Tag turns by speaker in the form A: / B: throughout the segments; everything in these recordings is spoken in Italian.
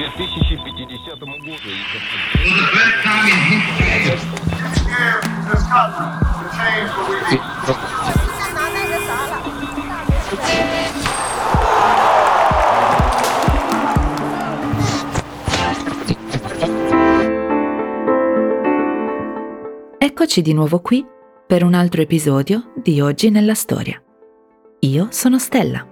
A: 2050 году.
B: Eccoci di nuovo qui per un altro episodio di Oggi nella Storia. Io sono Stella.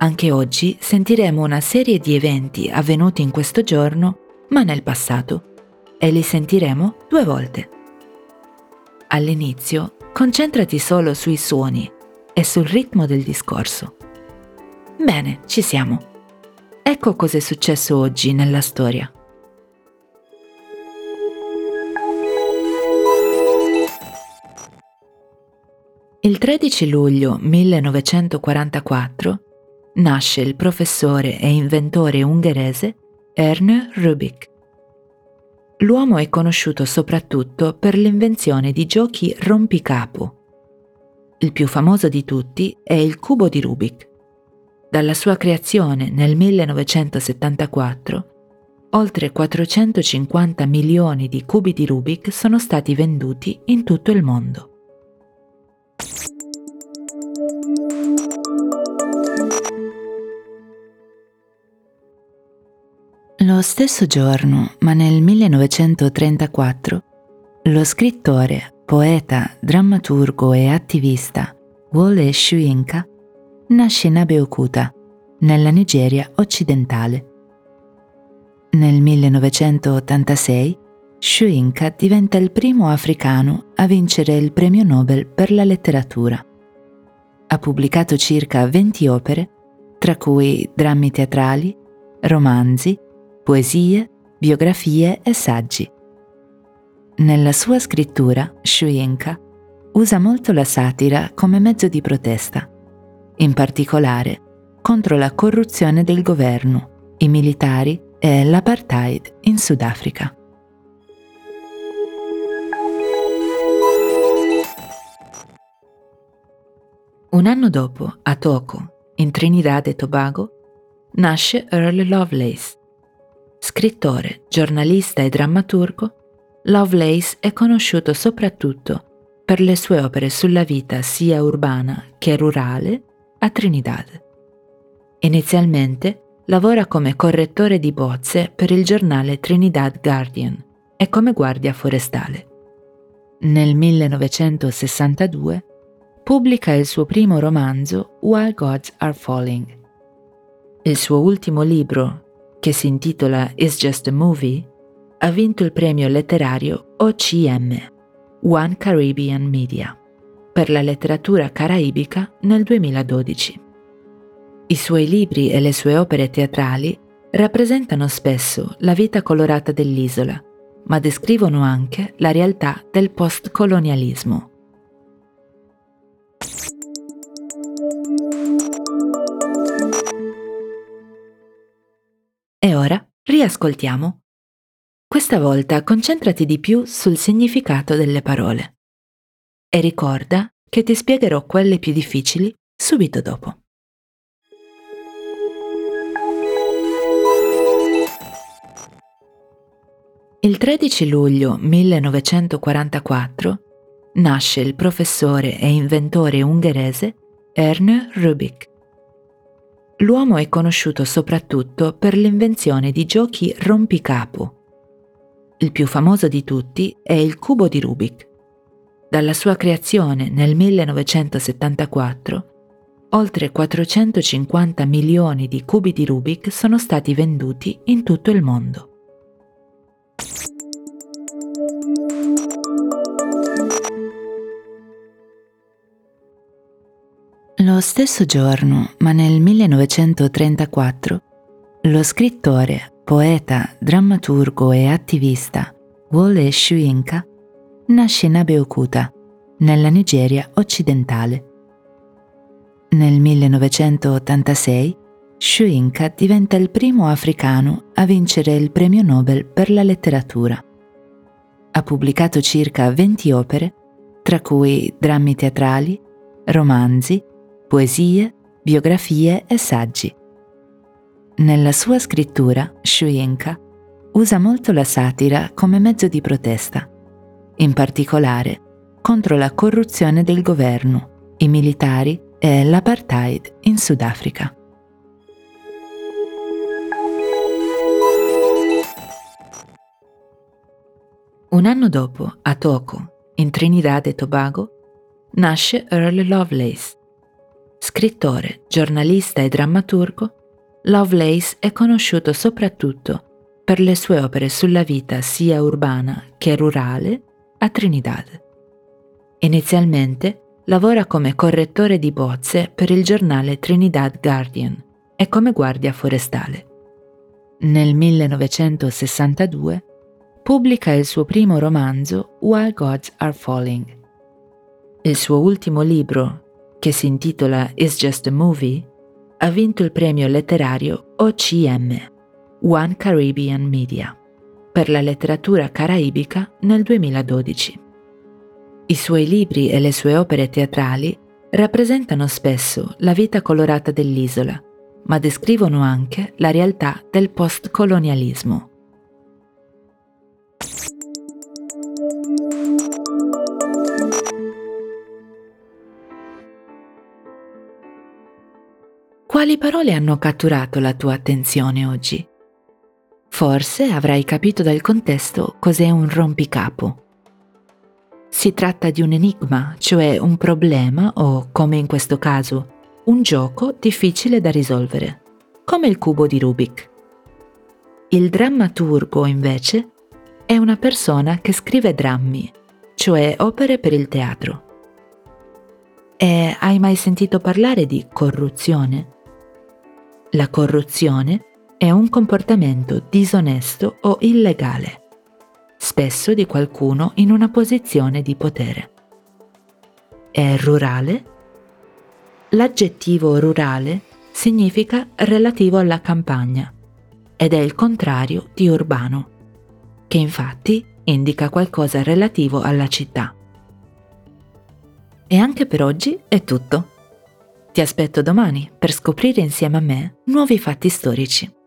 B: Anche oggi sentiremo una serie di eventi avvenuti in questo giorno, ma nel passato, e li sentiremo due volte. All'inizio, concentrati solo sui suoni e sul ritmo del discorso. Bene, ci siamo. Ecco cosa è successo oggi nella storia. Il 13 luglio 1944 nasce il professore e inventore ungherese Erne Rubik. L'uomo è conosciuto soprattutto per l'invenzione di giochi rompicapo. Il più famoso di tutti è il cubo di Rubik. Dalla sua creazione nel 1974, oltre 450 milioni di cubi di Rubik sono stati venduti in tutto il mondo. Lo stesso giorno, ma nel 1934, lo scrittore, poeta, drammaturgo e attivista Wole Soyinka nasce in Abeokuta, nella Nigeria occidentale. Nel 1986 Soyinka diventa il primo africano a vincere il premio Nobel per la letteratura. Ha pubblicato circa 20 opere, tra cui drammi teatrali, romanzi, poesie, biografie e saggi. Nella sua scrittura, Shuyenka usa molto la satira come mezzo di protesta, in particolare contro la corruzione del governo, i militari e l'apartheid in Sudafrica. Un anno dopo, a Toco, in Trinidad e Tobago, nasce Earl Lovelace, Scrittore, giornalista e drammaturgo, Lovelace è conosciuto soprattutto per le sue opere sulla vita sia urbana che rurale a Trinidad. Inizialmente lavora come correttore di bozze per il giornale Trinidad Guardian e come guardia forestale. Nel 1962 pubblica il suo primo romanzo While Gods Are Falling. Il suo ultimo libro, che si intitola It's Just a Movie, ha vinto il premio letterario OCM, One Caribbean Media, per la letteratura caraibica nel 2012. I suoi libri e le sue opere teatrali rappresentano spesso la vita colorata dell'isola, ma descrivono anche la realtà del postcolonialismo. E ora riascoltiamo. Questa volta concentrati di più sul significato delle parole. E ricorda che ti spiegherò quelle più difficili subito dopo. Il 13 luglio 1944 nasce il professore e inventore ungherese Erne Rubik l'uomo è conosciuto soprattutto per l'invenzione di giochi rompicapo. Il più famoso di tutti è il cubo di Rubik. Dalla sua creazione nel 1974, oltre 450 milioni di cubi di Rubik sono stati venduti in tutto il mondo. Lo stesso giorno, ma nel 1934, lo scrittore, poeta, drammaturgo e attivista Wole Soyinka nasce in Abeokuta, nella Nigeria occidentale. Nel 1986 Soyinka diventa il primo africano a vincere il premio Nobel per la letteratura. Ha pubblicato circa 20 opere, tra cui drammi teatrali, romanzi, poesie, biografie e saggi. Nella sua scrittura, Shuyinka usa molto la satira come mezzo di protesta, in particolare contro la corruzione del governo, i militari e l'apartheid in Sudafrica. Un anno dopo, a Toko, in Trinidad e Tobago, nasce Earl Lovelace. Scrittore, giornalista e drammaturgo, Lovelace è conosciuto soprattutto per le sue opere sulla vita sia urbana che rurale a Trinidad. Inizialmente lavora come correttore di bozze per il giornale Trinidad Guardian e come guardia forestale. Nel 1962 pubblica il suo primo romanzo While Gods Are Falling. Il suo ultimo libro, che si intitola It's Just a Movie, ha vinto il premio letterario OCM, One Caribbean Media, per la letteratura caraibica nel 2012. I suoi libri e le sue opere teatrali rappresentano spesso la vita colorata dell'isola, ma descrivono anche la realtà del postcolonialismo. Quali parole hanno catturato la tua attenzione oggi? Forse avrai capito dal contesto cos'è un rompicapo. Si tratta di un enigma, cioè un problema o, come in questo caso, un gioco difficile da risolvere, come il cubo di Rubik. Il drammaturgo, invece, è una persona che scrive drammi, cioè opere per il teatro. E hai mai sentito parlare di corruzione? La corruzione è un comportamento disonesto o illegale spesso di qualcuno in una posizione di potere. È rurale? L'aggettivo rurale significa relativo alla campagna ed è il contrario di urbano, che infatti indica qualcosa relativo alla città. E anche per oggi è tutto. Ti aspetto domani per scoprire insieme a me nuovi fatti storici.